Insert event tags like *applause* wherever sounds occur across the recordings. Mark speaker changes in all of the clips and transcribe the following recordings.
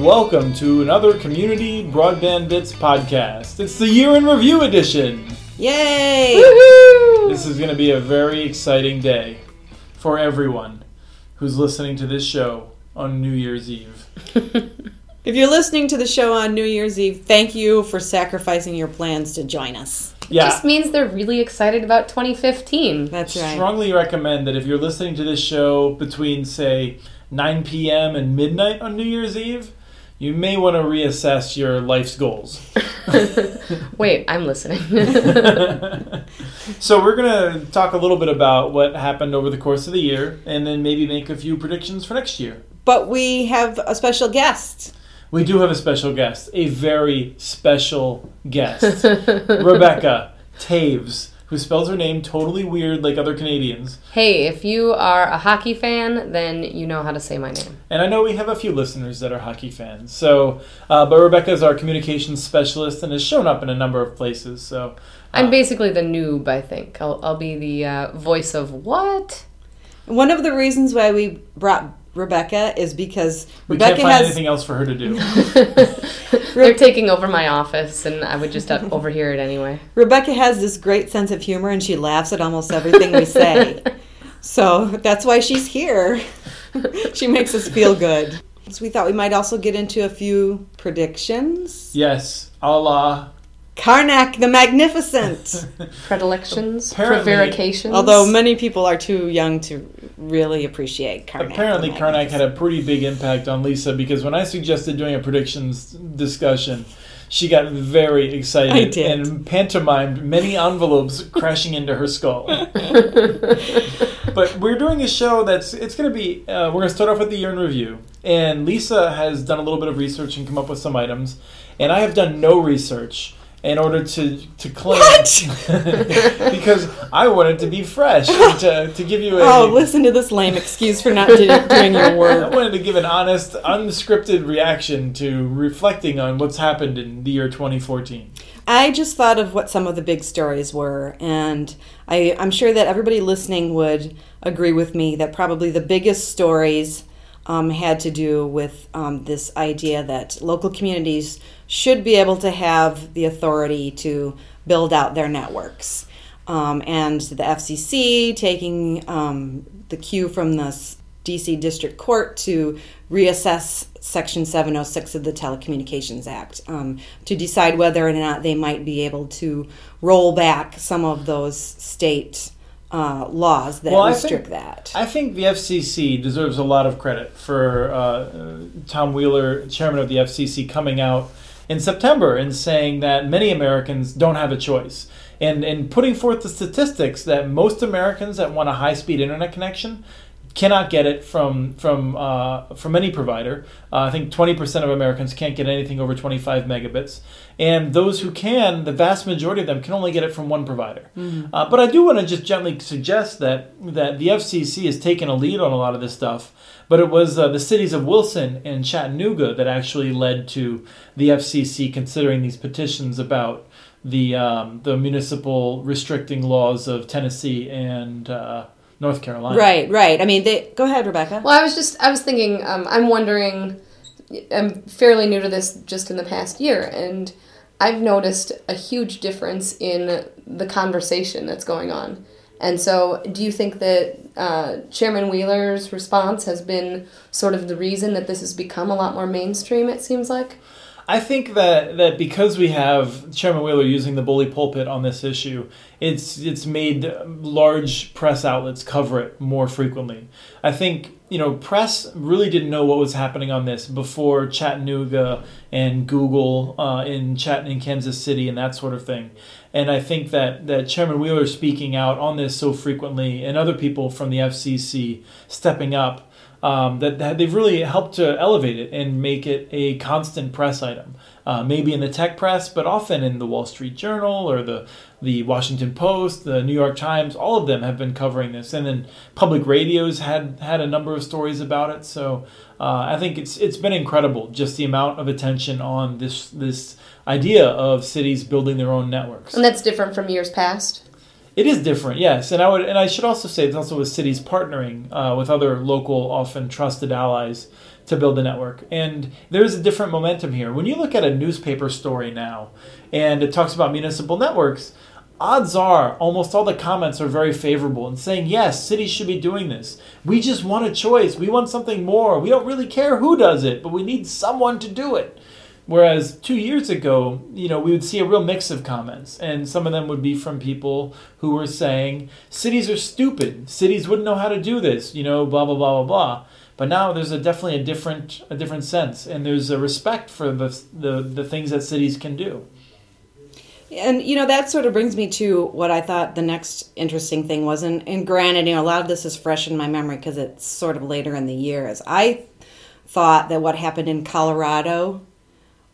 Speaker 1: welcome to another Community Broadband Bits podcast. It's the year in review edition.
Speaker 2: Yay!
Speaker 1: This is going to be a very exciting day for everyone who's listening to this show on New Year's Eve. *laughs*
Speaker 2: If you're listening to the show on New Year's Eve, thank you for sacrificing your plans to join us.
Speaker 1: Yeah,
Speaker 3: Just means they're really excited about 2015.
Speaker 2: That's right.
Speaker 1: strongly recommend that if you're listening to this show between, say, 9 p.m. and midnight on New Year's Eve, you may want to reassess your life's goals. *laughs*
Speaker 3: Wait, I'm listening. *laughs*
Speaker 1: so we're going to talk a little bit about what happened over the course of the year and then maybe make a few predictions for next year.
Speaker 2: But we have a special guest.
Speaker 1: We do have a special guest, a very special guest, Rebecca Toews, who spells her name totally weird like other Canadians.
Speaker 3: hey, if you are a hockey fan, then you know how to say my name.
Speaker 1: And I know we have a few listeners that are hockey fans. So, uh, but Rebecca is our communications specialist and has shown up in a number of places. So,
Speaker 3: I'm
Speaker 1: uh,
Speaker 3: basically the noob, I think. I'll, I'll be the uh, voice of what?
Speaker 2: One of the reasons why we brought Rebecca is because
Speaker 1: we
Speaker 2: Rebecca
Speaker 1: can't find
Speaker 2: has
Speaker 1: anything else for her to do. *laughs*
Speaker 3: They're taking over my office, and I would just *laughs* overhear it anyway.
Speaker 2: Rebecca has this great sense of humor and she laughs at almost everything we say. *laughs* so that's why she's here. she makes us feel good. So we thought we might also get into a few predictions.
Speaker 1: yes, Allah.
Speaker 2: Karnak the Magnificent.
Speaker 3: Predilections,
Speaker 1: Apparently-
Speaker 3: prevarications.
Speaker 2: Although many people are too young to really appreciate Karnak.
Speaker 1: Apparently, Karnak had a pretty big impact on Lisa because when I suggested doing a predictions discussion, she got very excited and pantomimed many envelopes *laughs* crashing into her skull. *laughs* but we're doing a show that's it's going to be uh, we're going to start off with the year in review, and Lisa has done a little bit of research and come up with some items, and I have done no research. In order to to claim, *laughs* because I wanted to be fresh and to, to give you a
Speaker 2: Oh, listen to this lame excuse for not do- doing your *laughs* work.
Speaker 1: I wanted to give an honest, unscripted reaction to reflecting on what's happened in the year 2014.
Speaker 2: I just thought of what some of the big stories were, and I, I'm sure that everybody listening would agree with me that probably the biggest stories um, had to do with um, this idea that local communities should be able to have the authority to build out their networks. Um, and the FCC taking um, the cue from the DC District Court to reassess Section 706 of the Telecommunications Act um, to decide whether or not they might be able to roll back some of those state uh, laws that
Speaker 1: Well, I
Speaker 2: restrict
Speaker 1: think-
Speaker 2: that.
Speaker 1: I think the FCC deserves a lot of credit for uh, Tom Wheeler, chairman of the FCC, coming out in September and saying that many Americans don't have a choice. And, and putting forth the statistics that most Americans that want a high speed internet connection cannot get it from from uh, from any provider. Uh, I think 20% of Americans can't get anything over 25 megabits, and those who can, the vast majority of them can only get it from one provider. Uh, but I do want to just gently suggest that that the FCC has taken a lead on a lot of this stuff. But it was uh, the cities of Wilson and Chattanooga that actually led to the FCC considering these petitions about the um, the municipal restricting laws of Tennessee and uh, North Carolina.
Speaker 2: Right, right. I mean, they go ahead, Rebecca.
Speaker 3: Well, I was just I was thinking. Um, I'm wondering. I'm fairly new to this, just in the past year, and I've noticed a huge difference in the conversation that's going on. And so, do you think that uh, Chairman Wheeler's response has been sort of the reason that this has become a lot more mainstream? It seems like.
Speaker 1: I think that, that because we have Chairman Wheeler using the bully pulpit on this issue, it's it's made large press outlets cover it more frequently. I think you know press really didn't know what was happening on this before Chattanooga and Google uh, in Chat in Kansas City and that sort of thing. And I think that that Chairman Wheeler speaking out on this so frequently and other people from the FCC stepping up um, that, that they've really helped to elevate it and make it a constant press item. Uh, maybe in the tech press, but often in the Wall Street Journal or the the Washington Post, the New York Times. All of them have been covering this, and then public radios had had a number of stories about it. So uh, I think it's it's been incredible just the amount of attention on this this idea of cities building their own networks.
Speaker 3: And that's different from years past.
Speaker 1: It is different, yes, and I would, and I should also say it's also with cities partnering uh, with other local, often trusted allies to build a network. And there's a different momentum here. When you look at a newspaper story now, and it talks about municipal networks, odds are almost all the comments are very favorable and saying yes, cities should be doing this. We just want a choice. We want something more. We don't really care who does it, but we need someone to do it. Whereas two years ago, you know, we would see a real mix of comments, and some of them would be from people who were saying cities are stupid, cities wouldn't know how to do this, you know, blah blah blah blah blah. But now there's a definitely a different a different sense, and there's a respect for the the, the things that cities can do.
Speaker 2: And you know that sort of brings me to what I thought the next interesting thing was, and, and granted, you know, a lot of this is fresh in my memory because it's sort of later in the year. years. I thought that what happened in Colorado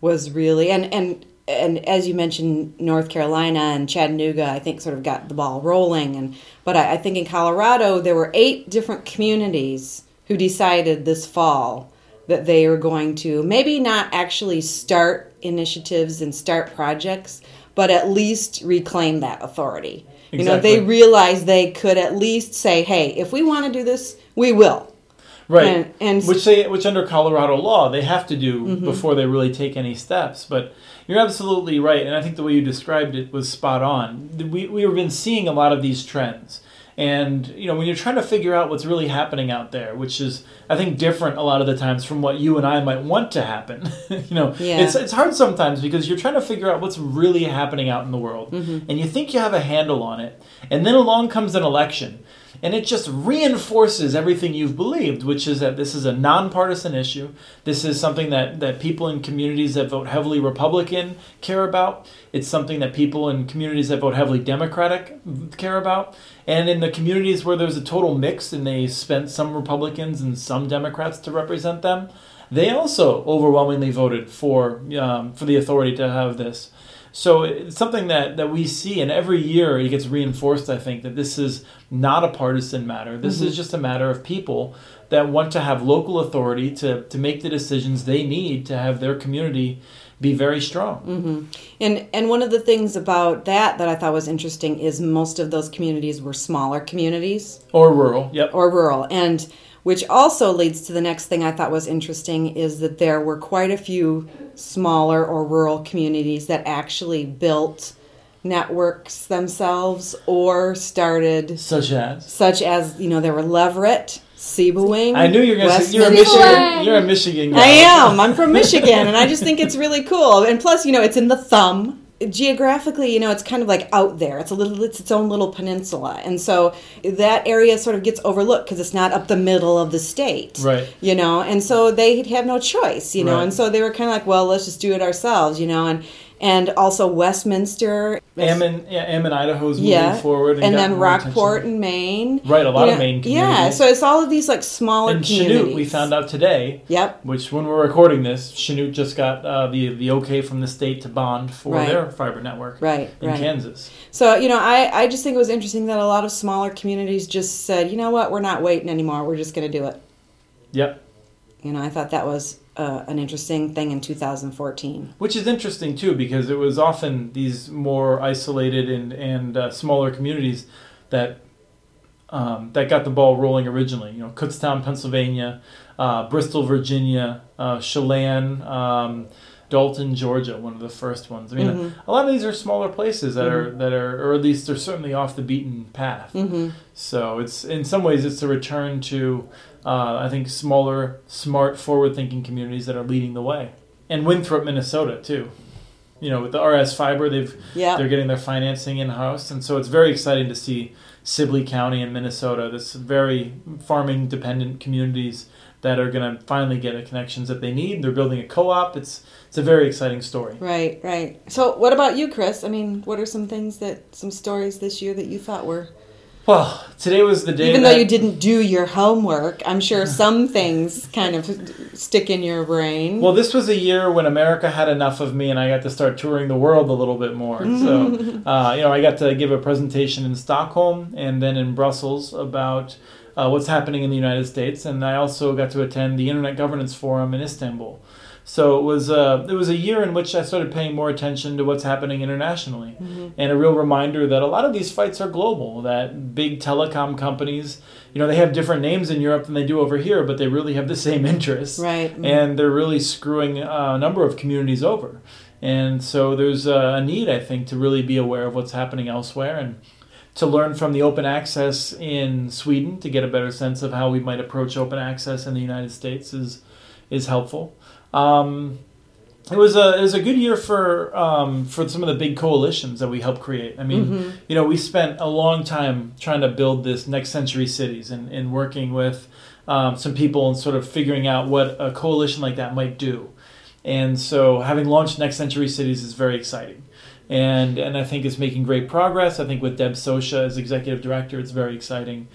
Speaker 2: was really and and and as you mentioned, North Carolina and Chattanooga, I think sort of got the ball rolling. And but I, I think in Colorado there were eight different communities who decided this fall that they were going to maybe not actually start initiatives and start projects, but at least reclaim that authority. Exactly. You know, they realized they could at least say, "Hey, if we want to do this, we will."
Speaker 1: Right and, and, which they which under colorado law they have to do mm-hmm. before they really take any steps but you're absolutely right and i think the way you described it was spot on we, we've been seeing a lot of these trends and you know when you're trying to figure out what's really happening out there which is i think different a lot of the times from what you and i might want to happen *laughs* you know yeah. it's, it's hard sometimes because you're trying to figure out what's really happening out in the world mm-hmm. and you think you have a handle on it and then along comes an election and it just reinforces everything you've believed, which is that this is a nonpartisan issue. This is something that, that people in communities that vote heavily Republican care about. It's something that people in communities that vote heavily Democratic care about. And in the communities where there's a total mix and they spent some Republicans and some Democrats to represent them, they also overwhelmingly voted for um, for the authority to have this. So it's something that, that we see, and every year it gets reinforced, I think, that this is not a partisan matter. This mm-hmm. is just a matter of people that want to have local authority to, to make the decisions they need to have their community be very strong.
Speaker 2: Mm-hmm. And and one of the things about that that I thought was interesting is most of those communities were smaller communities
Speaker 1: or rural. Yep.
Speaker 2: Or rural, and which also leads to the next thing I thought was interesting is that there were quite a few smaller or rural communities that actually built networks themselves or started
Speaker 1: such as
Speaker 2: such as you know there were Leverett Sebewaing.
Speaker 1: I knew you were going to say you're a Michigan. You're a Michigan. Guy.
Speaker 2: I am. I'm from Michigan, and I just think it's really cool. And plus, you know, it's in the thumb geographically, you know, it's kind of like out there. It's a little, it's its own little peninsula, and so that area sort of gets overlooked because it's not up the middle of the state,
Speaker 1: right?
Speaker 2: You know, and so they have no choice, you know, right. and so they were kind of like, well, let's just do it ourselves, you know, and and also Westminster.
Speaker 1: Ammon, yeah, Ammon, Idaho is moving yeah. forward,
Speaker 2: and, and then Rockport in Maine.
Speaker 1: Right, a lot you know, of Maine communities.
Speaker 2: Yeah, so it's all of these like smaller
Speaker 1: and
Speaker 2: communities.
Speaker 1: Chanute, we found out today.
Speaker 2: Yep.
Speaker 1: Which, when we're recording this, Chanute just got uh, the the okay from the state to bond for right. their fiber network.
Speaker 2: Right.
Speaker 1: In
Speaker 2: right.
Speaker 1: Kansas.
Speaker 2: So you know, I I just think it was interesting that a lot of smaller communities just said, you know what, we're not waiting anymore. We're just going to do it.
Speaker 1: Yep.
Speaker 2: You know, I thought that was uh, an interesting thing in 2014.
Speaker 1: Which is interesting too, because it was often these more isolated and and uh, smaller communities that um, that got the ball rolling originally. You know, Kutztown, Pennsylvania, uh, Bristol, Virginia, uh, Chelan. Um, Dalton, Georgia, one of the first ones. I mean, mm-hmm. a lot of these are smaller places that mm-hmm. are that are, or at least they're certainly off the beaten path.
Speaker 2: Mm-hmm.
Speaker 1: So it's in some ways it's a return to uh, I think smaller, smart, forward-thinking communities that are leading the way. And Winthrop, Minnesota, too. You know, with the RS Fiber, they've
Speaker 2: yeah.
Speaker 1: they're getting their financing in house, and so it's very exciting to see Sibley County in Minnesota, this very farming dependent communities that are going to finally get the connections that they need. They're building a co-op. It's it's a very exciting story.
Speaker 2: Right, right. So, what about you, Chris? I mean, what are some things that some stories this year that you thought were
Speaker 1: well, today was the day.
Speaker 2: Even though you didn't do your homework, I'm sure *laughs* some things kind of stick in your brain.
Speaker 1: Well, this was a year when America had enough of me, and I got to start touring the world a little bit more. So, *laughs* uh, you know, I got to give a presentation in Stockholm and then in Brussels about uh, what's happening in the United States, and I also got to attend the Internet Governance Forum in Istanbul. So it was uh, it was a year in which I started paying more attention to what's happening internationally, and a real reminder that a lot of these fights are global. That big telecom companies, you know, they have different names in Europe than they do over here, but they really have the same *laughs* interests,
Speaker 2: Right.
Speaker 1: and they're really screwing a number of communities over. And so there's a need, I think, to really be aware of what's happening elsewhere and to learn from the open access in Sweden to get a better sense of how we might approach open access in the United States is is helpful. Um, it was a it was a good year for um, for some of the big coalitions that we helped create. I mean, you know, we spent a long time trying to build this next century cities and, and working with um, some people and sort of figuring out what a coalition like that might do. And so, having launched Next Century Cities is very exciting, and and I think it's making great progress. I think with Deb Socia as executive director, it's very exciting,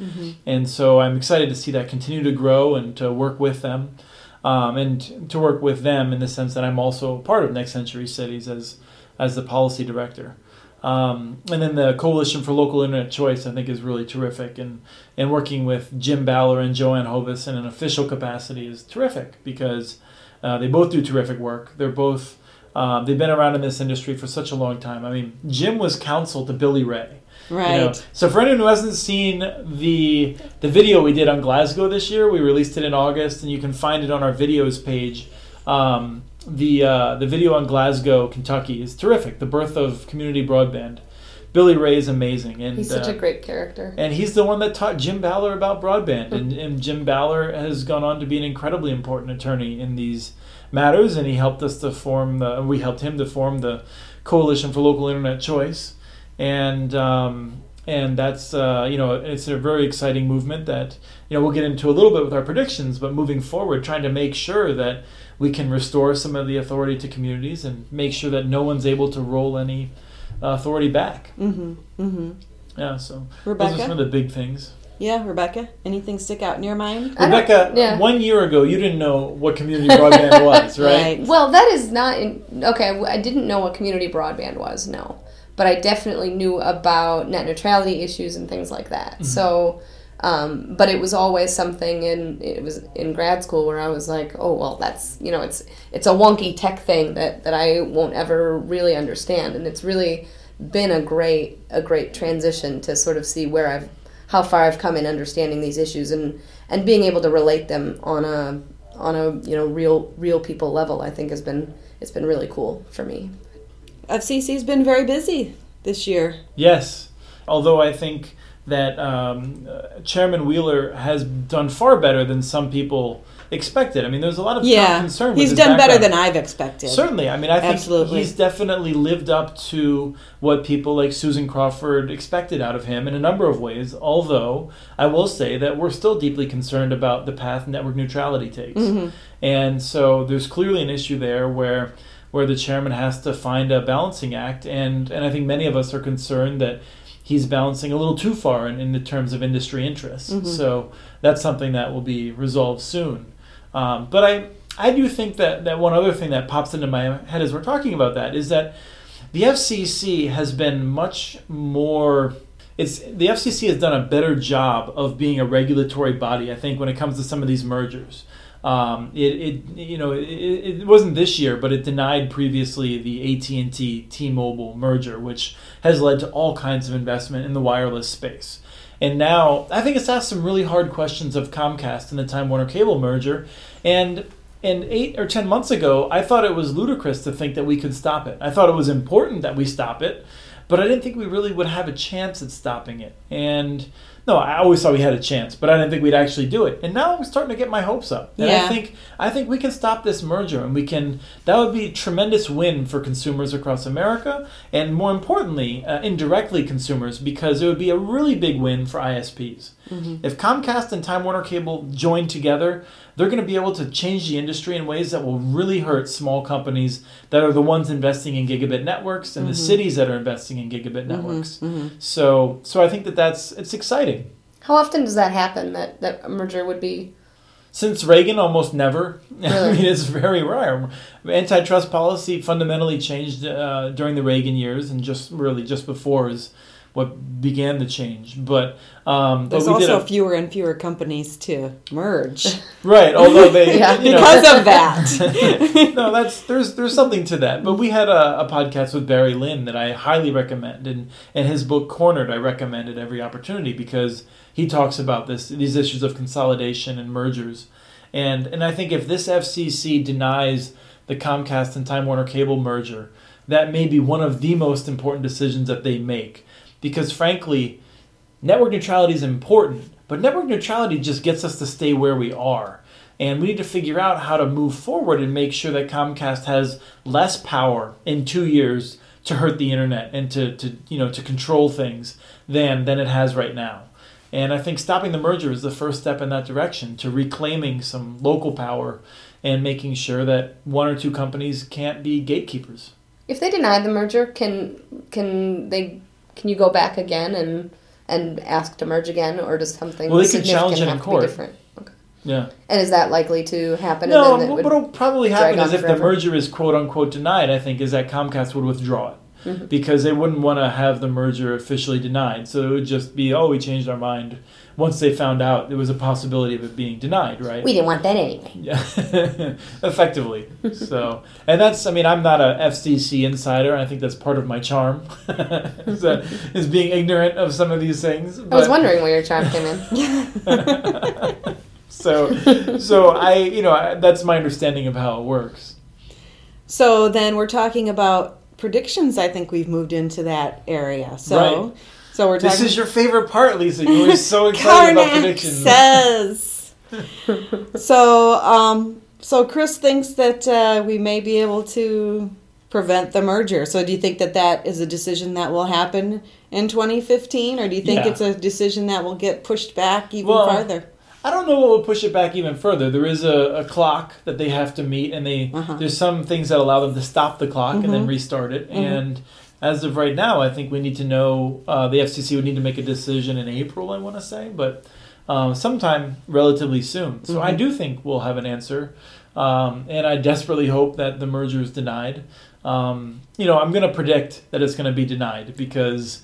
Speaker 1: and so I'm excited to see that continue to grow and to work with them, um, and to work with them in the sense that I'm also part of Next Century Cities as as the policy director. Um, and then the Coalition for Local Internet Choice, I think, is really terrific. And, and working with Jim Baller and Joanne Hovis in an official capacity is terrific because uh, they both do terrific work. They're both, uh, they've been around in this industry for such a long time. I mean, Jim was counsel to Billy Ray. You
Speaker 2: Right.
Speaker 1: know. So for anyone who hasn't seen the the video we did on Glasgow this year, we released it in August, and you can find it on our videos page. Um, the uh, the video on Glasgow, Kentucky, is terrific. The birth of community broadband. Billy Ray is amazing, and
Speaker 3: He's such
Speaker 1: uh,
Speaker 3: a great character.
Speaker 1: and he's the one that taught Jim Baller about broadband. And, *laughs* and Jim Baller has gone on to be an incredibly important attorney in these matters. And he helped us to form the, we helped him to form the Coalition for Local Internet Choice. And, um, and that's, uh, you know, it's a very exciting movement that, you know, we'll get into a little bit with our predictions, but moving forward, trying to make sure that we can restore some of the authority to communities and make sure that no one's able to roll any uh, authority back.
Speaker 2: Mm-hmm. Mm-hmm.
Speaker 1: Yeah, so Rebecca? those
Speaker 2: Rebecca?
Speaker 1: are some of the big things.
Speaker 2: Yeah, Rebecca. Anything stick out in your mind?
Speaker 1: Rebecca,
Speaker 3: yeah.
Speaker 1: one year ago, you didn't know what community *laughs* broadband was, right?
Speaker 3: Well, that is not in, okay. I didn't know what community broadband was, no, but I definitely knew about net neutrality issues and things like that.
Speaker 1: Mm-hmm.
Speaker 3: So, um, but it was always something in it was in grad school where I was like, oh well, that's you know, it's it's a wonky tech thing that that I won't ever really understand, and it's really been a great a great transition to sort of see where I've how far I've come in understanding these issues and and being able to relate them on a on a you know real real people level I think has been it's been really cool for me.
Speaker 2: FCC's been very busy this year.
Speaker 1: Yes. Although I think that um, uh, Chairman Wheeler has done far better than some people expected. I mean, there's a lot of
Speaker 2: Yeah,
Speaker 1: concern. with
Speaker 2: he's done better than I've expected.
Speaker 1: Certainly. I mean, I think
Speaker 2: Absolutely.
Speaker 1: he's definitely lived up to what people like Susan Crawford expected out of him in a number of ways. Although, I will say that we're still deeply concerned about the path network neutrality takes.
Speaker 2: Mm-hmm.
Speaker 1: And so there's clearly an issue there where where the chairman has to find a balancing act and and I think many of us are concerned that he's balancing a little too far in, in the terms of industry interests.
Speaker 2: Mhm.
Speaker 1: So that's something that will be resolved soon. Um, but I I do think that, that one other thing that pops into my head as we're talking about that is that the FCC has been much more. It's the FCC has done a better job of being a regulatory body. I think when it comes to some of these mergers, um, it, it you know it, it wasn't this year, but it denied previously the AT and T T-Mobile merger, which has led to all kinds of investment in the wireless space. And now I think it's asked some really hard questions of Comcast in the Time Warner Cable merger, and and eight or ten months ago, I thought it was ludicrous to think that we could stop it. I thought it was important that we stop it, but I didn't think we really would have a chance at stopping it. And no, I always thought we had a chance, but I didn't think we'd actually do it. And now I'm starting to get my hopes up. And
Speaker 2: Yeah.
Speaker 1: I think I think we can stop this merger, and we can. That would be a tremendous win for consumers across America, and more importantly, uh, indirectly consumers, because it would be a really big win for ISPs. Mm-hmm. If Comcast and Time Warner Cable join together, they're going to be able to change the industry in ways that will really hurt small companies that are the ones investing in gigabit networks and the mm-hmm. cities that are investing in gigabit networks. Mm-hmm. So, so I think that that's it's exciting.
Speaker 3: How often does that happen? That that a merger would be
Speaker 1: Since Reagan, almost never. *laughs* I mean, it's very rare. Antitrust policy fundamentally changed uh, during the Reagan years, and just really just before his what began the change. But um,
Speaker 2: There's
Speaker 1: but we
Speaker 2: also
Speaker 1: did a,
Speaker 2: fewer and fewer companies to merge *laughs*
Speaker 1: right. Although they, *laughs*
Speaker 3: Yeah.
Speaker 1: you know,
Speaker 2: because of that. *laughs*
Speaker 1: no, that's there's there's something to that. But we had a, a podcast with Barry Lynn that I highly recommend, and and his book Cornered I recommend at every opportunity because he talks about this these issues of consolidation and mergers, and and I think if this FCC denies the Comcast and Time Warner Cable merger, that may be one of the most important decisions that they make, because frankly, network neutrality is important, but network neutrality just gets us to stay where we are. And we need to figure out how to move forward and make sure that Comcast has less power in two years to hurt the internet and to, to you know to control things than than it has right now. And I think stopping the merger is the first step in that direction to reclaiming some local power and making sure that one or two companies can't be gatekeepers.
Speaker 3: If they deny the merger, can can they can you go back again and and ask to merge again, or does something
Speaker 1: Well, they
Speaker 3: significant
Speaker 1: challenge it in court.
Speaker 3: be different? Okay.
Speaker 1: Yeah.
Speaker 3: And is that likely to happen?
Speaker 1: No,
Speaker 3: and then it would,
Speaker 1: what'll probably happen is if the merger is quote unquote denied, I think, is that Comcast would withdraw it.
Speaker 3: Mhm.
Speaker 1: Because they wouldn't want to have the merger officially denied. So it would just be, oh, we changed our mind once they found out there was a possibility of it being denied, right?
Speaker 3: we didn't want that anyway.
Speaker 1: Yeah, *laughs* effectively. So, and that's, I mean, I'm not a FCC insider. I think that's part of my charm, *laughs* is, that, is being ignorant of some of these things.
Speaker 3: I was wondering where your charm came in. *laughs*
Speaker 1: so, so I, you know, I, that's my understanding of how it works.
Speaker 2: So then we're talking about predictions. I think we've moved into that area. So,
Speaker 1: Right.
Speaker 2: so we're
Speaker 1: This
Speaker 2: talking.
Speaker 1: is your favorite part, Lisa. You were so *laughs* excited about predictions.
Speaker 2: says. *laughs* so, um, so Chris thinks that uh, we may be able to prevent the merger. So, do you think that that is a decision that will happen in 2015, or do you think
Speaker 1: Yeah.
Speaker 2: it's a decision that will get pushed back even
Speaker 1: Well,
Speaker 2: farther?
Speaker 1: I don't know what would push it back even further. There is a, a clock that they have to meet, and they
Speaker 2: Uh-huh.
Speaker 1: there's some things that allow them to stop the clock and then
Speaker 2: Mhm.
Speaker 1: restart it.
Speaker 2: Mhm.
Speaker 1: And as of right now, I think we need to know uh, the FCC would need to make a decision in April. I want to say, but um, sometime relatively soon. So I
Speaker 2: Mhm.
Speaker 1: do think we'll have an answer, um, and I desperately hope that the merger is denied. Um, you know, I'm going to predict that it's going to be denied because.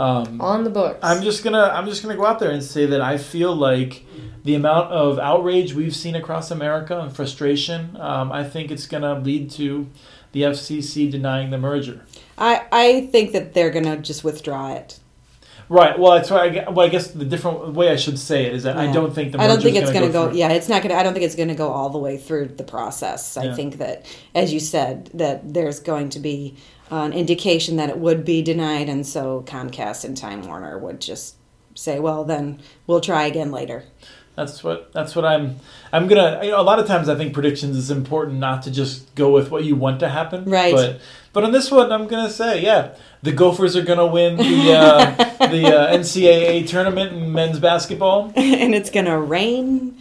Speaker 1: Um,
Speaker 3: On the books.
Speaker 1: I'm just gonna I'm just gonna go out there and say that I feel like the amount of outrage we've seen across America and frustration, um, I think it's gonna lead to the FCC denying the merger.
Speaker 2: I, I think that they're going to just withdraw it.
Speaker 1: Right. Well, that's why I, well, I guess the different way I should say it is that I don't think the
Speaker 2: I don't think it's
Speaker 1: going to
Speaker 2: go.
Speaker 1: through.
Speaker 2: yeah, it's not going to. I don't think it's going to go all the way through the process. I
Speaker 1: Yeah.
Speaker 2: think that, as you said, that there's going to be an indication that it would be denied, and so Comcast and Time Warner would just say, "Well, then we'll try again later."
Speaker 1: That's what that's what I'm I'm gonna. You know, a lot of times I think predictions is important not to just go with what you want to happen.
Speaker 2: Right.
Speaker 1: But but on this one, I'm gonna say yeah, the Gophers are gonna win the uh, *laughs* the uh, NCAA tournament in men's basketball. *laughs*
Speaker 2: and it's going to rain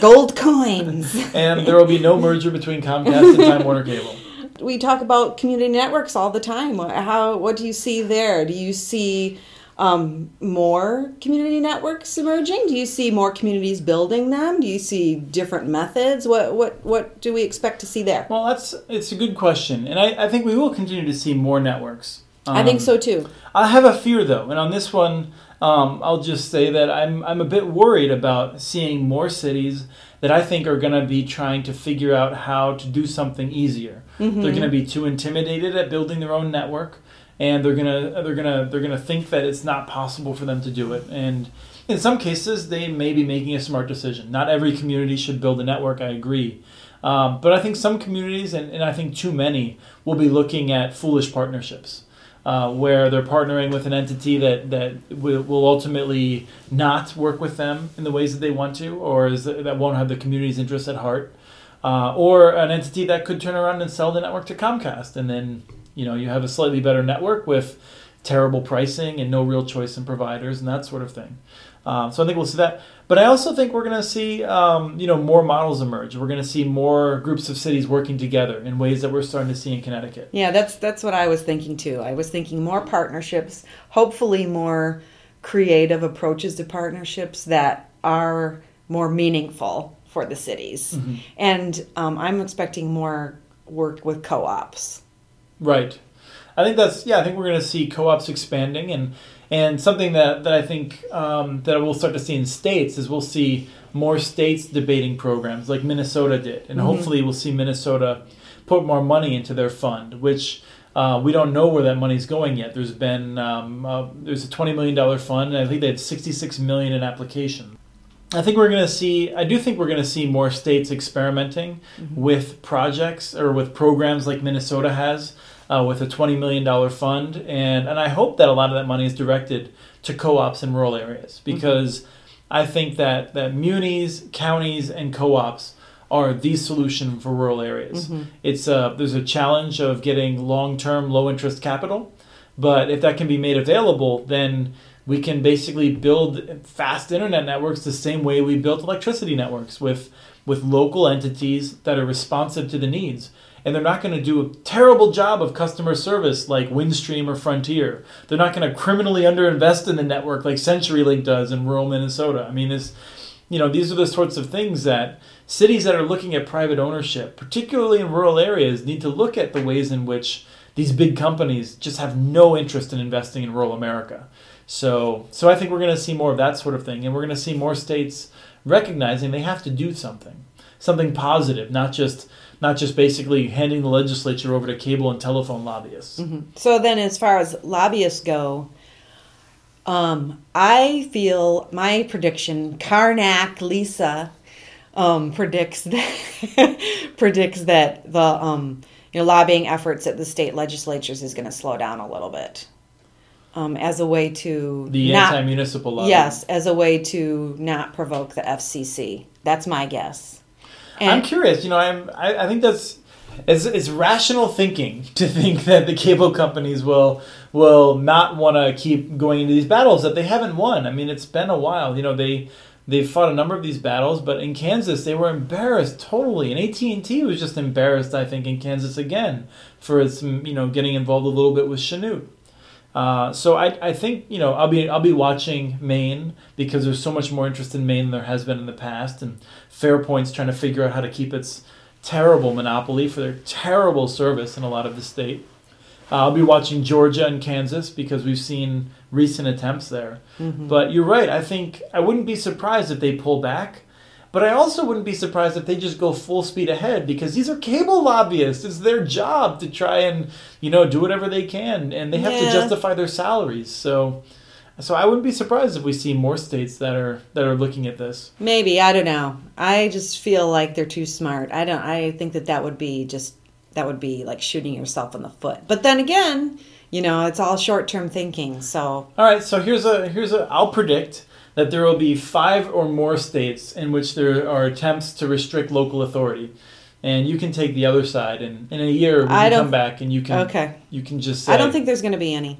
Speaker 2: gold coins. *laughs*
Speaker 1: and there will be no merger between Comcast and Time Warner Cable.
Speaker 2: We talk about community networks all the time. How? What do you see there? Do you see um, more community networks emerging? Do you see more communities building them? Do you see different methods? What what what do we expect to see there?
Speaker 1: Well, that's it's a good question, and I, I think we will continue to see more networks.
Speaker 2: I think
Speaker 1: Um,
Speaker 2: so too.
Speaker 1: I have a fear though, and on this one, um, I'll just say that I'm I'm a bit worried about seeing more cities that I think are going to be trying to figure out how to do something easier. They're going to be too intimidated at building their own network, and they're gonna they're gonna they're gonna think that it's not possible for them to do it. And in some cases, they may be making a smart decision. Not every community should build a network. I agree. Um, but I think some communities, and, and I think too many, will be looking at foolish partnerships uh, where they're partnering with an entity that, that will, will ultimately not work with them in the ways that they want to, or is that won't have the community's interests at heart, uh, or an entity that could turn around and sell the network to Comcast, and then you know you have a slightly better network with terrible pricing and no real choice in providers and that sort of thing. Um, so I think we'll see that. But I also think we're going to see, um, you know, more models emerge. We're going to see more groups of cities working together in ways that we're starting to see in Connecticut.
Speaker 2: Yeah, that's that's what I was thinking too. I was thinking more partnerships, hopefully more creative approaches to partnerships that are more meaningful for the cities. And um, I'm expecting more work with co-ops.
Speaker 1: Right. I think that's yeah. I think we're going to see co-ops expanding, and And something that, that I think um, that we'll start to see in states is we'll see more states debating programs like Minnesota did, and mm-hmm. hopefully we'll see Minnesota put more money into their fund, which uh, we don't know where that money's going yet. There's been um, uh, there's a twenty million dollar fund, and I think they had sixty six million in applications. I think we're going to see. I do think we're going to see more states experimenting mm-hmm. with projects or with programs like Minnesota has. Uh, with a $20 million fund. And, and I hope that a lot of that money is directed to co ops in rural areas mm-hmm. because mm-hmm. I think that, that munis, counties, and co ops are the solution for rural areas. Mm-hmm. It's a, there's a challenge of getting long term, low interest capital. But if that can be made available, then we can basically build fast internet networks the same way we built electricity networks with with local entities that are responsive to the needs and they're not going to do a terrible job of customer service like Windstream or Frontier. They're not going to criminally underinvest in the network like CenturyLink does in rural Minnesota. I mean, this, you know, these are the sorts of things that cities that are looking at private ownership, particularly in rural areas, need to look at the ways in which these big companies just have no interest in investing in rural America. So, so I think we're going to see more of that sort of thing, and we're going to see more states recognizing they have to do something, something positive, not just not just basically handing the legislature over to cable and telephone lobbyists.
Speaker 2: Mm-hmm. So then, as far as lobbyists go, um, I feel my prediction, Karnak Lisa, um, predicts *laughs* that predicts that the um, you know lobbying efforts at the state legislatures is going to slow down a little bit um, as a way to
Speaker 1: the not, anti-municipal lobby.
Speaker 2: Yes, as a way to not provoke the FCC. That's my guess.
Speaker 1: And I'm curious. You know, I'm. I, I think that's it's, it's rational thinking to think that the cable companies will will not want to keep going into these battles that they haven't won. I mean, it's been a while. You know, they they fought a number of these battles, but in Kansas they were embarrassed totally, and AT and T was just embarrassed. I think in Kansas again for its you know getting involved a little bit with Chanute. Uh, so I, I think you know I'll be I'll be watching Maine because there's so much more interest in Maine than there has been in the past, and Fairpoint's trying to figure out how to keep its terrible monopoly for their terrible service in a lot of the state. Uh, I'll be watching Georgia and Kansas because we've seen recent attempts there. Mm-hmm. But you're right. I think I wouldn't be surprised if they pull back. But I also wouldn't be surprised if they just go full speed ahead because these are cable lobbyists. It's their job to try and, you know, do whatever they can and they have yeah. to justify their salaries. So so I wouldn't be surprised if we see more states that are that are looking at this.
Speaker 2: Maybe, I don't know. I just feel like they're too smart. I don't I think that that would be just that would be like shooting yourself in the foot. But then again, you know, it's all short-term thinking. So
Speaker 1: All right, so here's a here's a I'll predict that there will be five or more states in which there are attempts to restrict local authority. And you can take the other side, and in a year we can come back and you can
Speaker 2: okay.
Speaker 1: you can just say,
Speaker 2: I don't think there's going to be any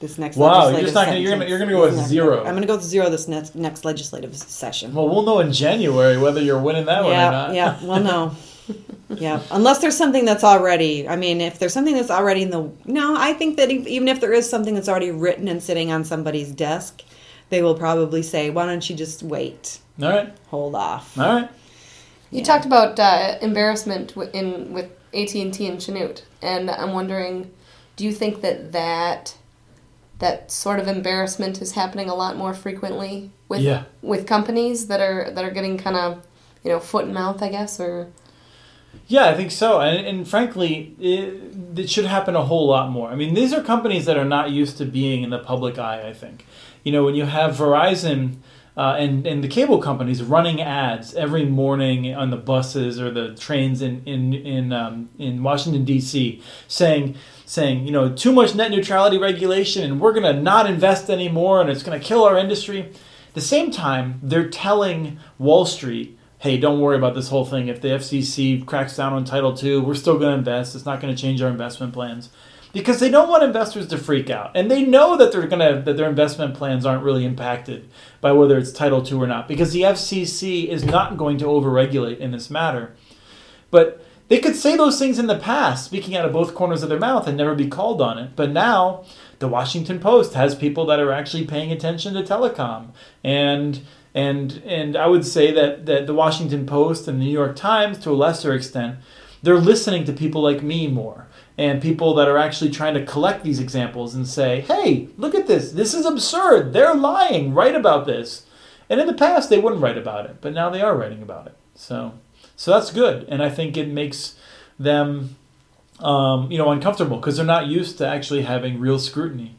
Speaker 2: this next
Speaker 1: wow you're just not gonna, you're gonna you're gonna go with zero.
Speaker 2: I'm gonna go with zero this next next legislative session.
Speaker 1: Well we'll know in january whether you're winning that
Speaker 2: yeah,
Speaker 1: one or not.
Speaker 2: yeah well *laughs* no yeah unless there's something that's already i mean if there's something that's already in the no i think that even if there is something that's already written and sitting on somebody's desk they will probably say, "Why don't you just wait?
Speaker 1: All right,
Speaker 2: hold off."
Speaker 1: All right.
Speaker 3: You yeah. talked about uh, embarrassment in with AT and T and Chanute, and I'm wondering, do you think that that that sort of embarrassment is happening a lot more frequently with
Speaker 1: yeah.
Speaker 3: with companies that are that are getting kind of you know foot and mouth, I guess, or
Speaker 1: yeah, I think so. And, and frankly, it, it, should happen a whole lot more. I mean, these are companies that are not used to being in the public eye, I think you know, when you have Verizon uh, and and the cable companies running ads every morning on the buses or the trains in in in um, in Washington D.C. saying saying you know too much net neutrality regulation and we're going to not invest anymore and it's going to kill our industry. At the same time, they're telling Wall Street, "Hey, don't worry about this whole thing. If the FCC cracks down on Title II, we're still going to invest. It's not going to change our investment plans." Because they don't want investors to freak out, and they know that they're gonna that their investment plans aren't really impacted by whether it's Title II or not, because the FCC is not going to overregulate in this matter. But they could say those things in the past, speaking out of both corners of their mouth, and never be called on it. But now, the Washington Post has people that are actually paying attention to telecom, and and and I would say that that the Washington Post and the New York Times, to a lesser extent, they're listening to people like me more and people that are actually trying to collect these examples and say, hey, look at this. This is absurd. They're lying. Write about this. And in the past, they wouldn't write about it, but now they are writing about it. So, so that's good. And I think it makes them, um, you know, uncomfortable because they're not used to actually having real scrutiny.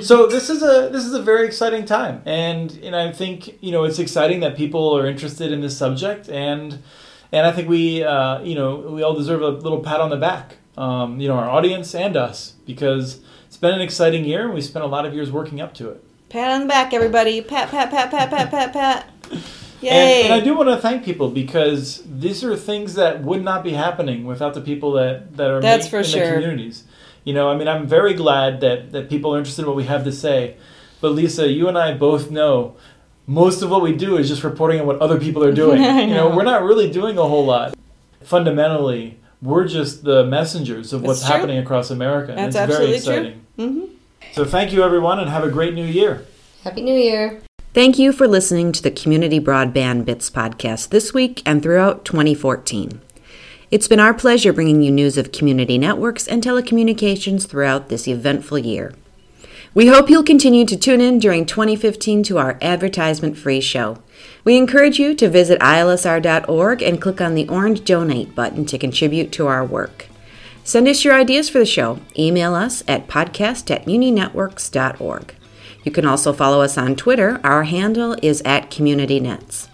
Speaker 1: so this is a this is a very exciting time, and and I think you know it's exciting that people are interested in this subject, and and I think we uh, you know we all deserve a little pat on the back um, you know, our audience and us because it's been an exciting year and we spent a lot of years working up to it.
Speaker 4: Pat on the back, everybody. Pat, pat, pat, pat, pat, pat, pat.
Speaker 1: Yay. *laughs* And, and, I do want to thank people because these are things that would not be happening without the people that, that are
Speaker 4: That's for
Speaker 1: in
Speaker 4: sure.
Speaker 1: the communities. You know, I mean, I'm very glad that, that people are interested in what we have to say. But Lisa, you and I both know most of what we do is just reporting on what other people are doing. *laughs*
Speaker 4: know.
Speaker 1: You know, we're not really doing a whole lot. Fundamentally, we're just the messengers of what's happening across America.
Speaker 4: That's
Speaker 1: it's
Speaker 4: absolutely
Speaker 1: very exciting.
Speaker 4: true. Mm-hmm.
Speaker 1: So thank you, everyone, and have a great new year.
Speaker 3: Happy New Year.
Speaker 4: Thank you for listening to the Community Broadband Bits podcast this week and throughout 2014. It's been our pleasure bringing you news of community networks and telecommunications throughout this eventful year. We hope you'll continue to tune in during 2015 to our advertisement free show. We encourage you to visit ilsr.org and click on the orange donate button to contribute to our work. Send us your ideas for the show. Email us at podcast at muninetworks.org. You can also follow us on Twitter. Our handle is at CommunityNets.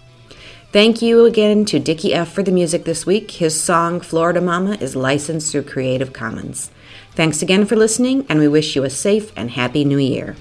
Speaker 4: Thank you again to Dickie F. for the music this week. His song Florida Mama is licensed through Creative Commons. Thanks again for listening, and we wish you a safe and happy new year.